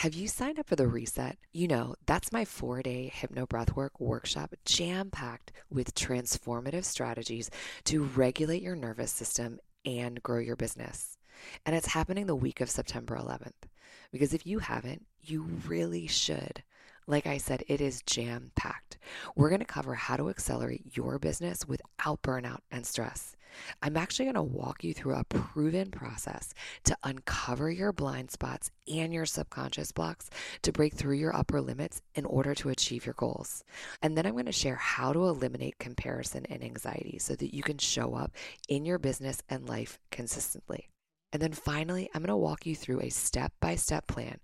Have you signed up for the reset? You know, that's my four day hypno breathwork workshop jam packed with transformative strategies to regulate your nervous system and grow your business. And it's happening the week of September 11th. Because if you haven't, you really should. Like I said, it is jam packed. We're going to cover how to accelerate your business without burnout and stress. I'm actually going to walk you through a proven process to uncover your blind spots and your subconscious blocks to break through your upper limits in order to achieve your goals. And then I'm going to share how to eliminate comparison and anxiety so that you can show up in your business and life consistently. And then finally, I'm going to walk you through a step by step plan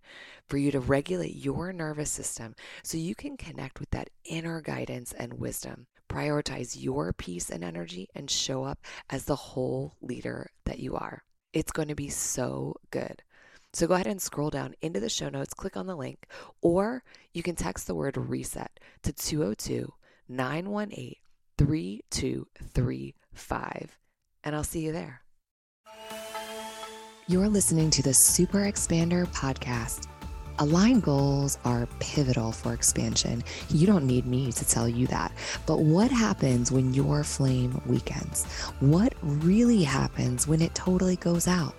for you to regulate your nervous system so you can connect with that inner guidance and wisdom prioritize your peace and energy, and show up as the whole leader that you are. It's going to be so good. So go ahead and scroll down into the show notes, click on the link, or you can text the word reset to 202 918 3235, and I'll see you there. You're listening to the Super Expander podcast Aligned goals are pivotal for expansion. You don't need me to tell you that. But what happens when your flame weakens? What really happens when it totally goes out?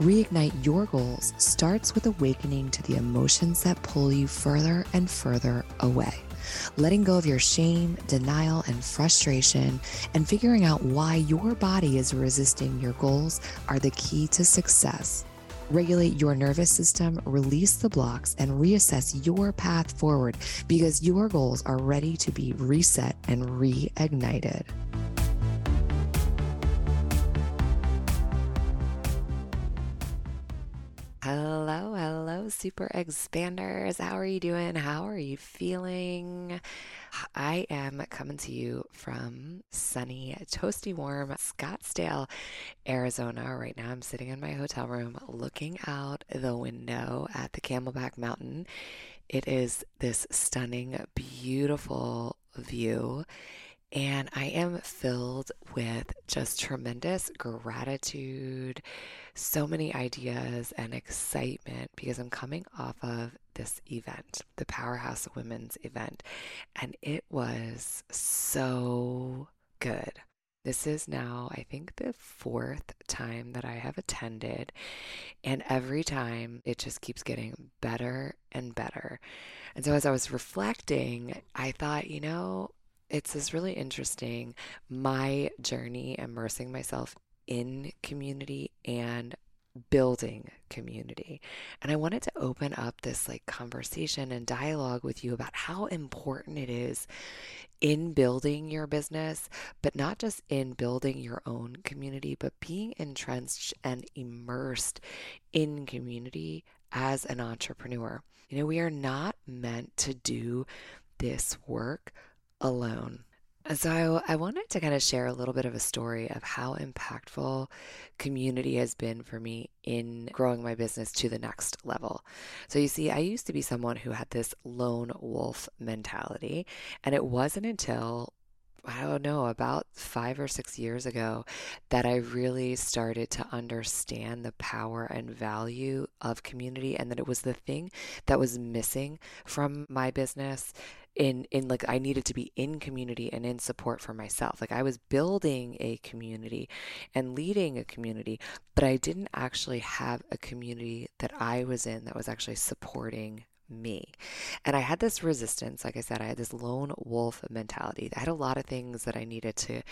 Reignite your goals starts with awakening to the emotions that pull you further and further away. Letting go of your shame, denial, and frustration, and figuring out why your body is resisting your goals are the key to success regulate your nervous system, release the blocks, and reassess your path forward because your goals are ready to be reset and reignited. Hello, hello, super expanders. How are you doing? How are you feeling? I am coming to you from sunny, toasty warm Scottsdale, Arizona. Right now, I'm sitting in my hotel room looking out the window at the Camelback Mountain. It is this stunning, beautiful view. And I am filled with just tremendous gratitude, so many ideas and excitement because I'm coming off of this event, the Powerhouse Women's event, and it was so good. This is now, I think, the fourth time that I have attended, and every time it just keeps getting better and better. And so, as I was reflecting, I thought, you know, it's this really interesting my journey immersing myself in community and building community. And I wanted to open up this like conversation and dialogue with you about how important it is in building your business, but not just in building your own community, but being entrenched and immersed in community as an entrepreneur. You know, we are not meant to do this work alone. So, I wanted to kind of share a little bit of a story of how impactful community has been for me in growing my business to the next level. So, you see, I used to be someone who had this lone wolf mentality, and it wasn't until I don't know, about five or six years ago, that I really started to understand the power and value of community, and that it was the thing that was missing from my business in in like I needed to be in community and in support for myself. Like I was building a community and leading a community, but I didn't actually have a community that I was in that was actually supporting me. And I had this resistance, like I said, I had this lone wolf mentality. I had a lot of things that I needed to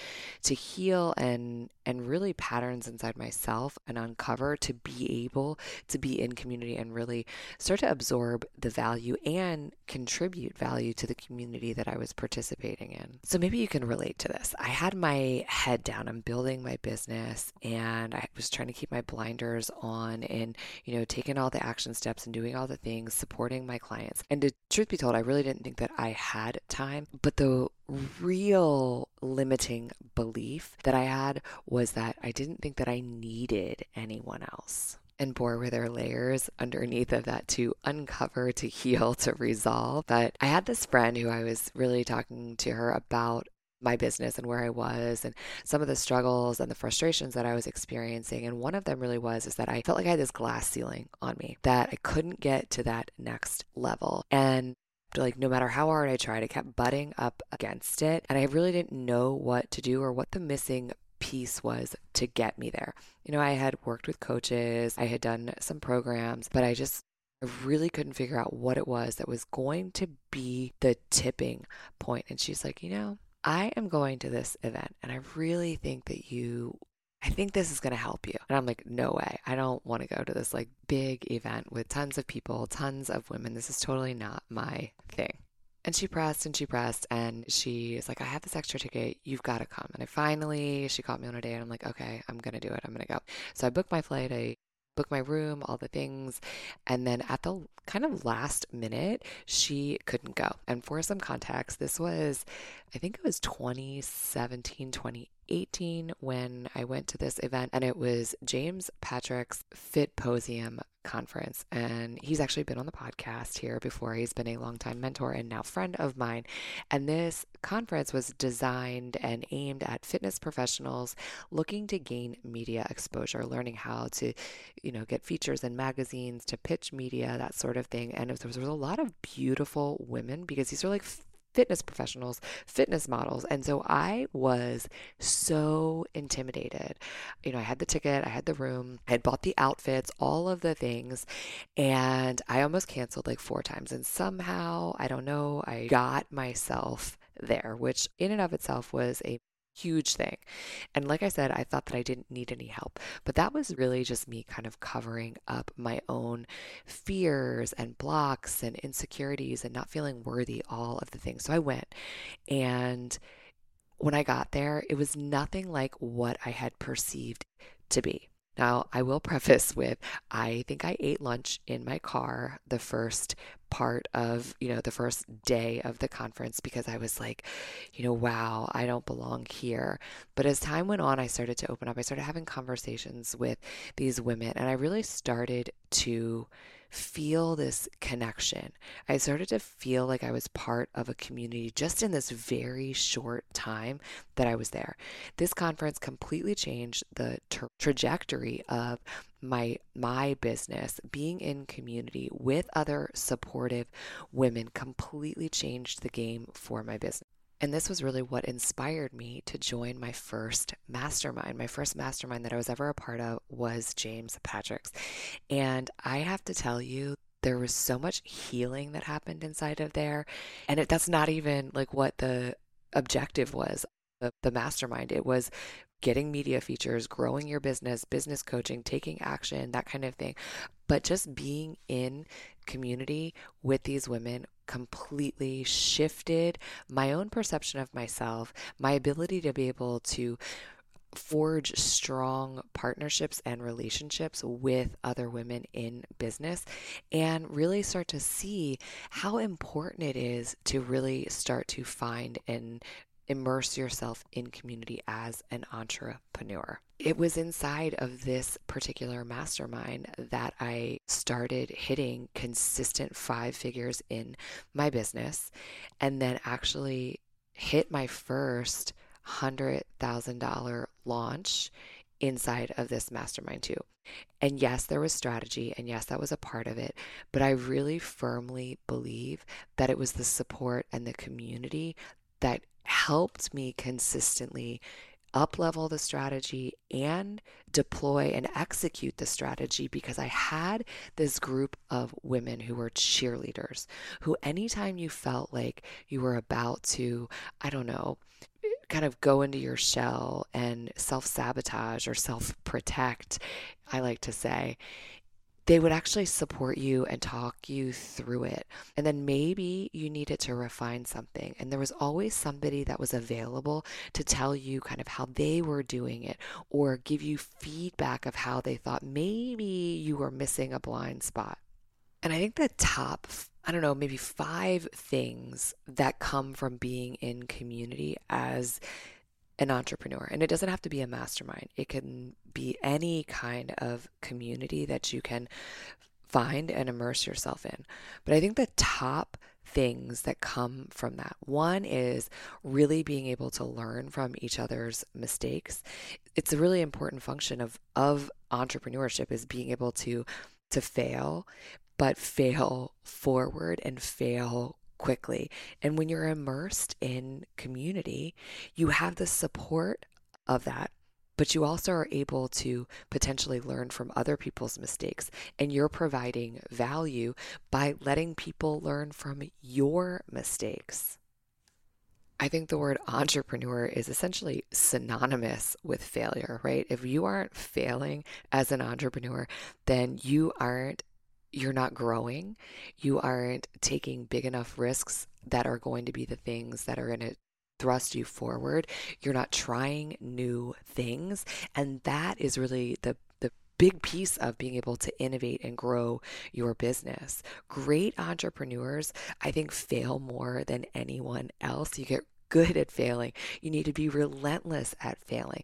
to heal and and really patterns inside myself and uncover to be able to be in community and really start to absorb the value and contribute value to the community that I was participating in. So maybe you can relate to this. I had my head down, I'm building my business and I was trying to keep my blinders on and you know taking all the action steps and doing all the things supporting my clients. And to truth be told, I really didn't think that I had time. But the real limiting belief that I had was that I didn't think that I needed anyone else. And boy, were there layers underneath of that to uncover, to heal, to resolve. But I had this friend who I was really talking to her about my business and where I was and some of the struggles and the frustrations that I was experiencing. And one of them really was is that I felt like I had this glass ceiling on me that I couldn't get to that next level. And like no matter how hard I tried, I kept butting up against it. And I really didn't know what to do or what the missing piece was to get me there. You know, I had worked with coaches, I had done some programs, but I just I really couldn't figure out what it was that was going to be the tipping point. And she's like, you know, I am going to this event and I really think that you I think this is going to help you. And I'm like, no way. I don't want to go to this like big event with tons of people, tons of women. This is totally not my thing. And she pressed and she pressed and she is like, I have this extra ticket. You've got to come. And I finally, she caught me on a day and I'm like, okay, I'm going to do it. I'm going to go. So I booked my flight. I booked my room, all the things. And then at the kind of last minute, she couldn't go. And for some context, this was, I think it was 2017, 2018 when I went to this event, and it was James Patrick's Fitposium conference. And he's actually been on the podcast here before. He's been a longtime mentor and now friend of mine. And this conference was designed and aimed at fitness professionals looking to gain media exposure, learning how to, you know, get features in magazines, to pitch media, that sort of thing. And there was, a lot of beautiful women because these are like fitness professionals, fitness models. And so I was so intimidated. You know, I had the ticket, I had the room, I had bought the outfits, all of the things, and I almost canceled like four times. And somehow, I don't know, I got myself there, which in and of itself was a huge thing. And like I said, I thought that I didn't need any help, but that was really just me kind of covering up my own fears and blocks and insecurities and not feeling worthy, all of the things. So I went and when I got there, it was nothing like what I had perceived to be. Now, I will preface with I think I ate lunch in my car the first part of, you know, the first day of the conference because I was like, you know, wow, I don't belong here. But as time went on, I started to open up. I started having conversations with these women and I really started to feel this connection. I started to feel like I was part of a community just in this very short time that I was there. This conference completely changed the tra- trajectory of my my business being in community with other supportive women completely changed the game for my business and this was really what inspired me to join my first mastermind. My first mastermind that I was ever a part of was James Patrick's. And I have to tell you, there was so much healing that happened inside of there. And it, that's not even like what the objective was the, the mastermind. It was getting media features, growing your business, business coaching, taking action, that kind of thing. But just being in community with these women completely shifted my own perception of myself, my ability to be able to forge strong partnerships and relationships with other women in business and really start to see how important it is to really start to find and immerse yourself in community as an entrepreneur. It was inside of this particular mastermind that I started hitting consistent five figures in my business and then actually hit my first $100,000 launch inside of this mastermind too. And yes, there was strategy, and yes, that was a part of it. But I really firmly believe that it was the support and the community that helped me consistently up level the strategy and deploy and execute the strategy because I had this group of women who were cheerleaders who anytime you felt like you were about to I don't know kind of go into your shell and self sabotage or self protect I like to say they would actually support you and talk you through it. And then maybe you needed to refine something. And there was always somebody that was available to tell you kind of how they were doing it or give you feedback of how they thought maybe you were missing a blind spot. And I think the top, I don't know, maybe five things that come from being in community as an entrepreneur. And it doesn't have to be a mastermind, it can be any kind of community that you can find and immerse yourself in. But I think the top things that come from that. One is really being able to learn from each other's mistakes. It's a really important function of of entrepreneurship is being able to to fail, but fail forward and fail quickly. And when you're immersed in community, you have the support of that but you also are able to potentially learn from other people's mistakes. And you're providing value by letting people learn from your mistakes. I think the word entrepreneur is essentially synonymous with failure, right? If you aren't failing as an entrepreneur, then you aren't you're not growing. You aren't taking big enough risks that are going to be the things that are going to thrust you forward. You're not trying new things. And that is really the, the big piece of being able to innovate and grow your business. Great entrepreneurs, I think, fail more than anyone else. You get good at failing. You need to be relentless at failing.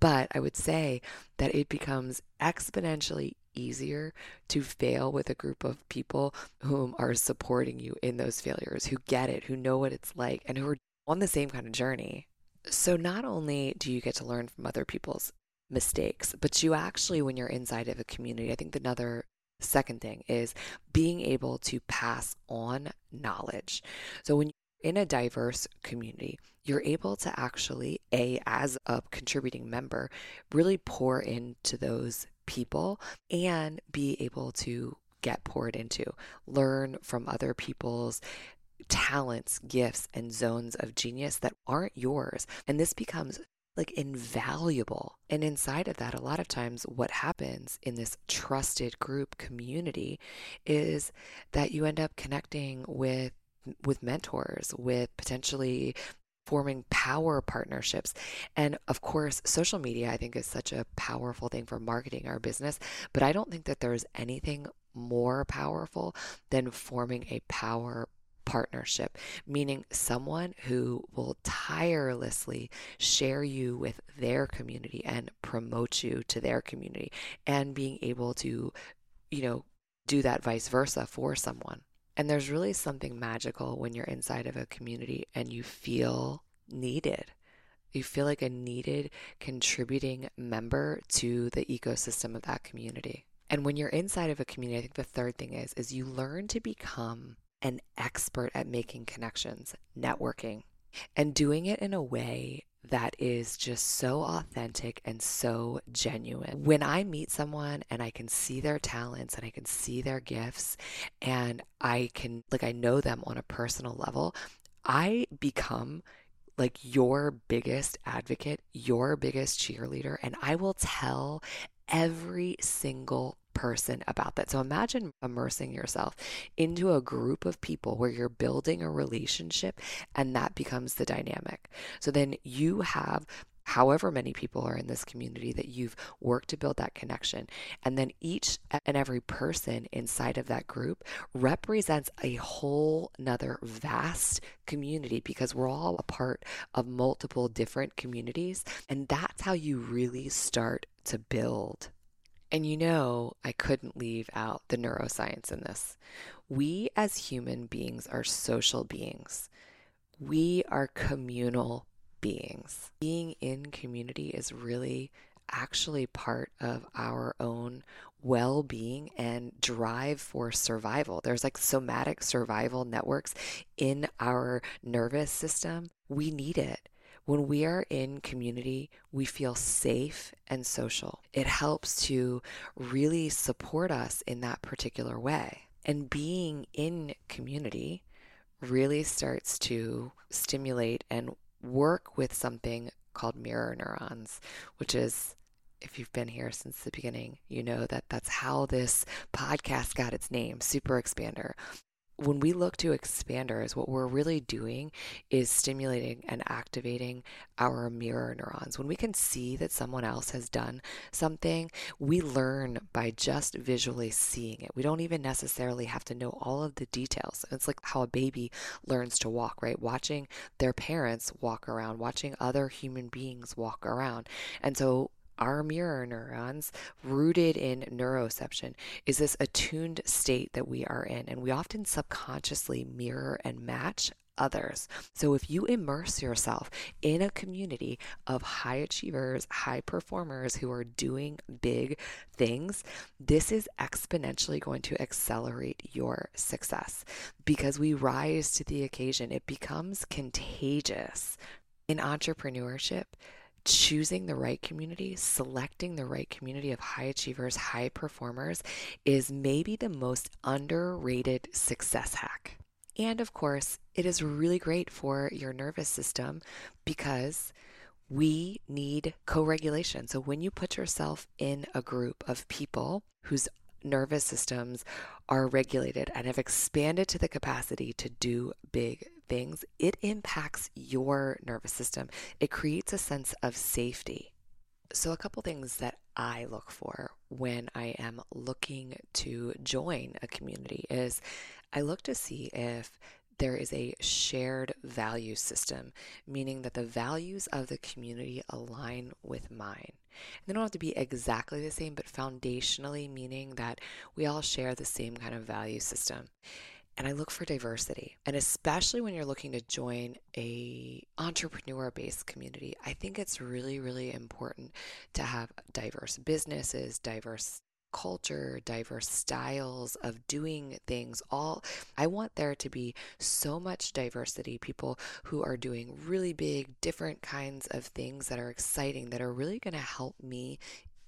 But I would say that it becomes exponentially easier to fail with a group of people whom are supporting you in those failures, who get it, who know what it's like, and who are on the same kind of journey. So not only do you get to learn from other people's mistakes, but you actually, when you're inside of a community, I think another second thing is being able to pass on knowledge. So when you're in a diverse community, you're able to actually, A, as a contributing member, really pour into those people and be able to get poured into, learn from other people's talents, gifts, and zones of genius that aren't yours. And this becomes like invaluable. And inside of that, a lot of times what happens in this trusted group community is that you end up connecting with with mentors, with potentially forming power partnerships. And of course, social media I think is such a powerful thing for marketing our business, but I don't think that there's anything more powerful than forming a power partnership, meaning someone who will tirelessly share you with their community and promote you to their community, and being able to, you know, do that vice versa for someone. And there's really something magical when you're inside of a community and you feel needed. You feel like a needed contributing member to the ecosystem of that community. And when you're inside of a community, I think the third thing is is you learn to become an expert at making connections, networking, and doing it in a way that is just so authentic and so genuine. When I meet someone and I can see their talents and I can see their gifts and I can, like, I know them on a personal level, I become like your biggest advocate, your biggest cheerleader, and I will tell every single person about that. So imagine immersing yourself into a group of people where you're building a relationship and that becomes the dynamic. So then you have however many people are in this community that you've worked to build that connection. And then each and every person inside of that group represents a whole nother vast community because we're all a part of multiple different communities. And that's how you really start to build and you know, I couldn't leave out the neuroscience in this. We as human beings are social beings, we are communal beings. Being in community is really actually part of our own well being and drive for survival. There's like somatic survival networks in our nervous system. We need it. When we are in community, we feel safe and social. It helps to really support us in that particular way. And being in community really starts to stimulate and work with something called mirror neurons, which is if you've been here since the beginning, you know that that's how this podcast got its name, Super Expander when we look to expanders, what we're really doing is stimulating and activating our mirror neurons. When we can see that someone else has done something, we learn by just visually seeing it. We don't even necessarily have to know all of the details. It's like how a baby learns to walk, right? Watching their parents walk around, watching other human beings walk around. And so our mirror neurons, rooted in neuroception, is this attuned state that we are in. And we often subconsciously mirror and match others. So if you immerse yourself in a community of high achievers, high performers who are doing big things, this is exponentially going to accelerate your success because we rise to the occasion. It becomes contagious. In entrepreneurship, choosing the right community, selecting the right community of high achievers, high performers is maybe the most underrated success hack. And of course, it is really great for your nervous system because we need co regulation. So when you put yourself in a group of people whose nervous systems are regulated and have expanded to the capacity to do big things, it impacts your nervous system. It creates a sense of safety. So, a couple things that I look for when I am looking to join a community is I look to see if there is a shared value system, meaning that the values of the community align with mine. And they don't have to be exactly the same, but foundationally, meaning that we all share the same kind of value system. And I look for diversity. And especially when you're looking to join a entrepreneur-based community, I think it's really really important to have diverse businesses, diverse culture, diverse styles of doing things. All I want there to be so much diversity, people who are doing really big, different kinds of things that are exciting, that are really going to help me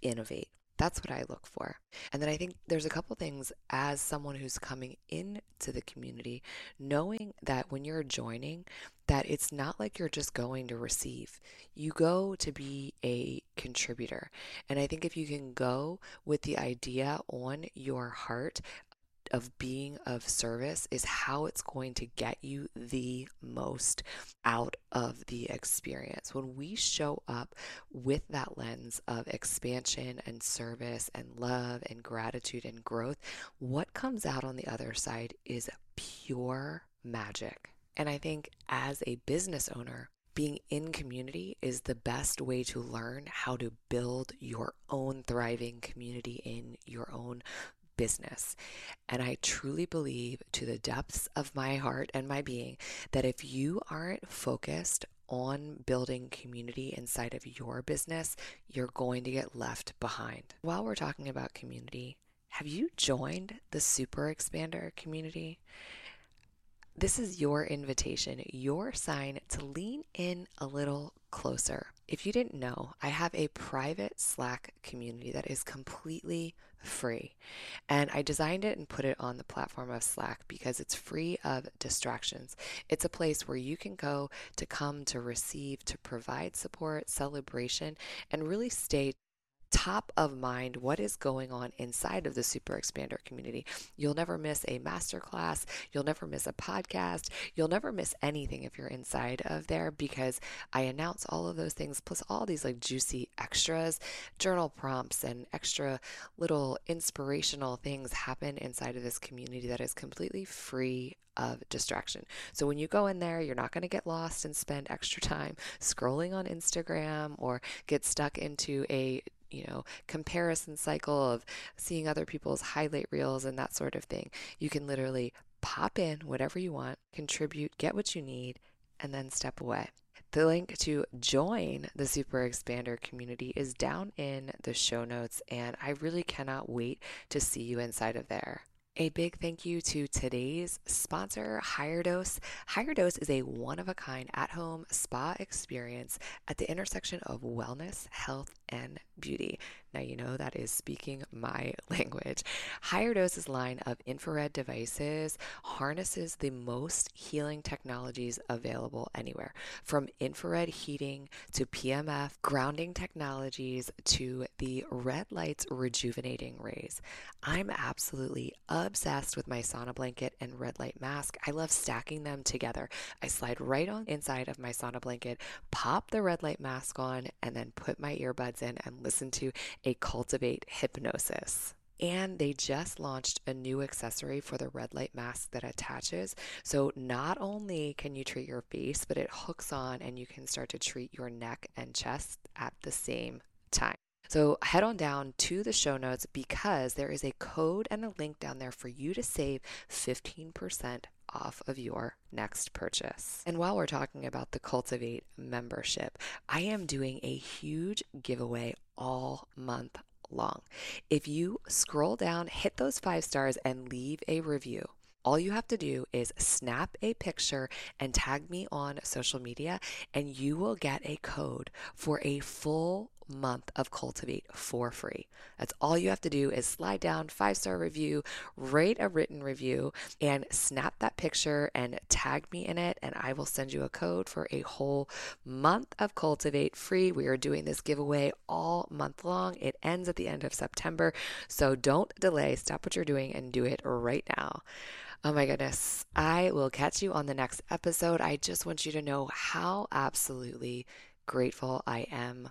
innovate. That's what I look for. And then I think there's a couple things as someone who's coming into the community, knowing that when you're joining, that it's not like you're just going to receive. You go to be a contributor. And I think if you can go with the idea on your heart of being of service is how it's going to get you the most out of the experience. When we show up with that lens of expansion and service and love and gratitude and growth, what comes out on the other side is pure magic. And I think as a business owner, being in community is the best way to learn how to build your own thriving community in your own business. And I truly believe to the depths of my heart and my being that if you aren't focused on building community inside of your business, you're going to get left behind. While we're talking about community, have you joined the Super Expander community? This is your invitation, your sign to lean in a little closer. If you didn't know, I have a private Slack community that is completely free. And I designed it and put it on the platform of Slack because it's free of distractions. It's a place where you can go to come to receive, to provide support, celebration, and really stay top of mind what is going on inside of the Super Expander community. You'll never miss a masterclass. You'll never miss a podcast. You'll never miss anything if you're inside of there because I announce all of those things plus all these like juicy extras, journal prompts, and extra little inspirational things happen inside of this community that is completely free of distraction. So when you go in there, you're not going to get lost and spend extra time scrolling on Instagram or get stuck into a you know, comparison cycle of seeing other people's highlight reels and that sort of thing. You can literally pop in whatever you want, contribute, get what you need, and then step away. The link to join the Super Expander community is down in the show notes, and I really cannot wait to see you inside of there. A big thank you to today's sponsor, Higher Dose. Higher Dose is a one of a kind at home spa experience at the intersection of wellness, health, and beauty. Now, you know that is speaking my language. Higher Dose's line of infrared devices harnesses the most healing technologies available anywhere, from infrared heating to PMF, grounding technologies to the red lights rejuvenating rays. I'm absolutely obsessed with my sauna blanket and red light mask. I love stacking them together. I slide right on inside of my sauna blanket, pop the red light mask on, and then put my earbuds in and listen to a Cultivate hypnosis. And they just launched a new accessory for the red light mask that attaches. So not only can you treat your face, but it hooks on and you can start to treat your neck and chest at the same time. So head on down to the show notes because there is a code and a link down there for you to save 15% off of your next purchase. And while we're talking about the Cultivate membership, I am doing a huge giveaway all month long. If you scroll down, hit those five stars, and leave a review, all you have to do is snap a picture and tag me on social media, and you will get a code for a full month of Cultivate for free. That's all you have to do is slide down five star review, rate a written review, and snap that picture and tag me in it, and I will send you a code for a whole month of Cultivate free. We are doing this giveaway all month long. It ends at the end of September, so don't delay. Stop what you're doing and do it right now. Oh my goodness. I will catch you on the next episode. I just want you to know how absolutely grateful I am